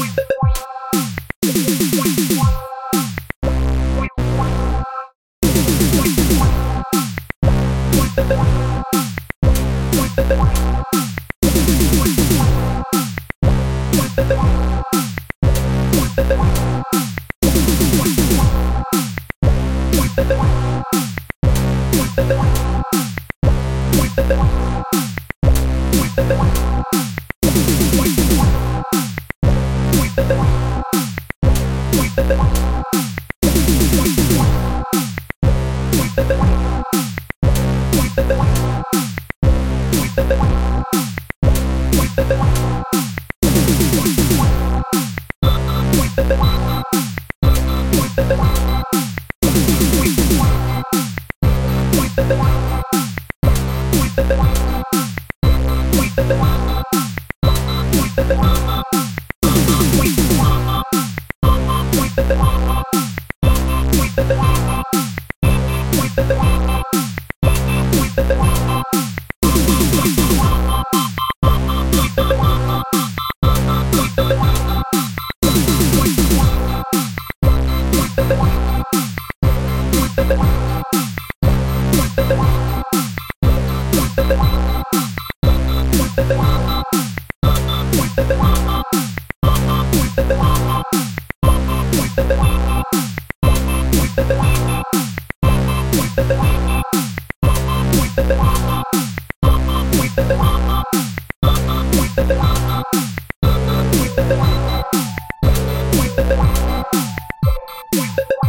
Wait. Yeah.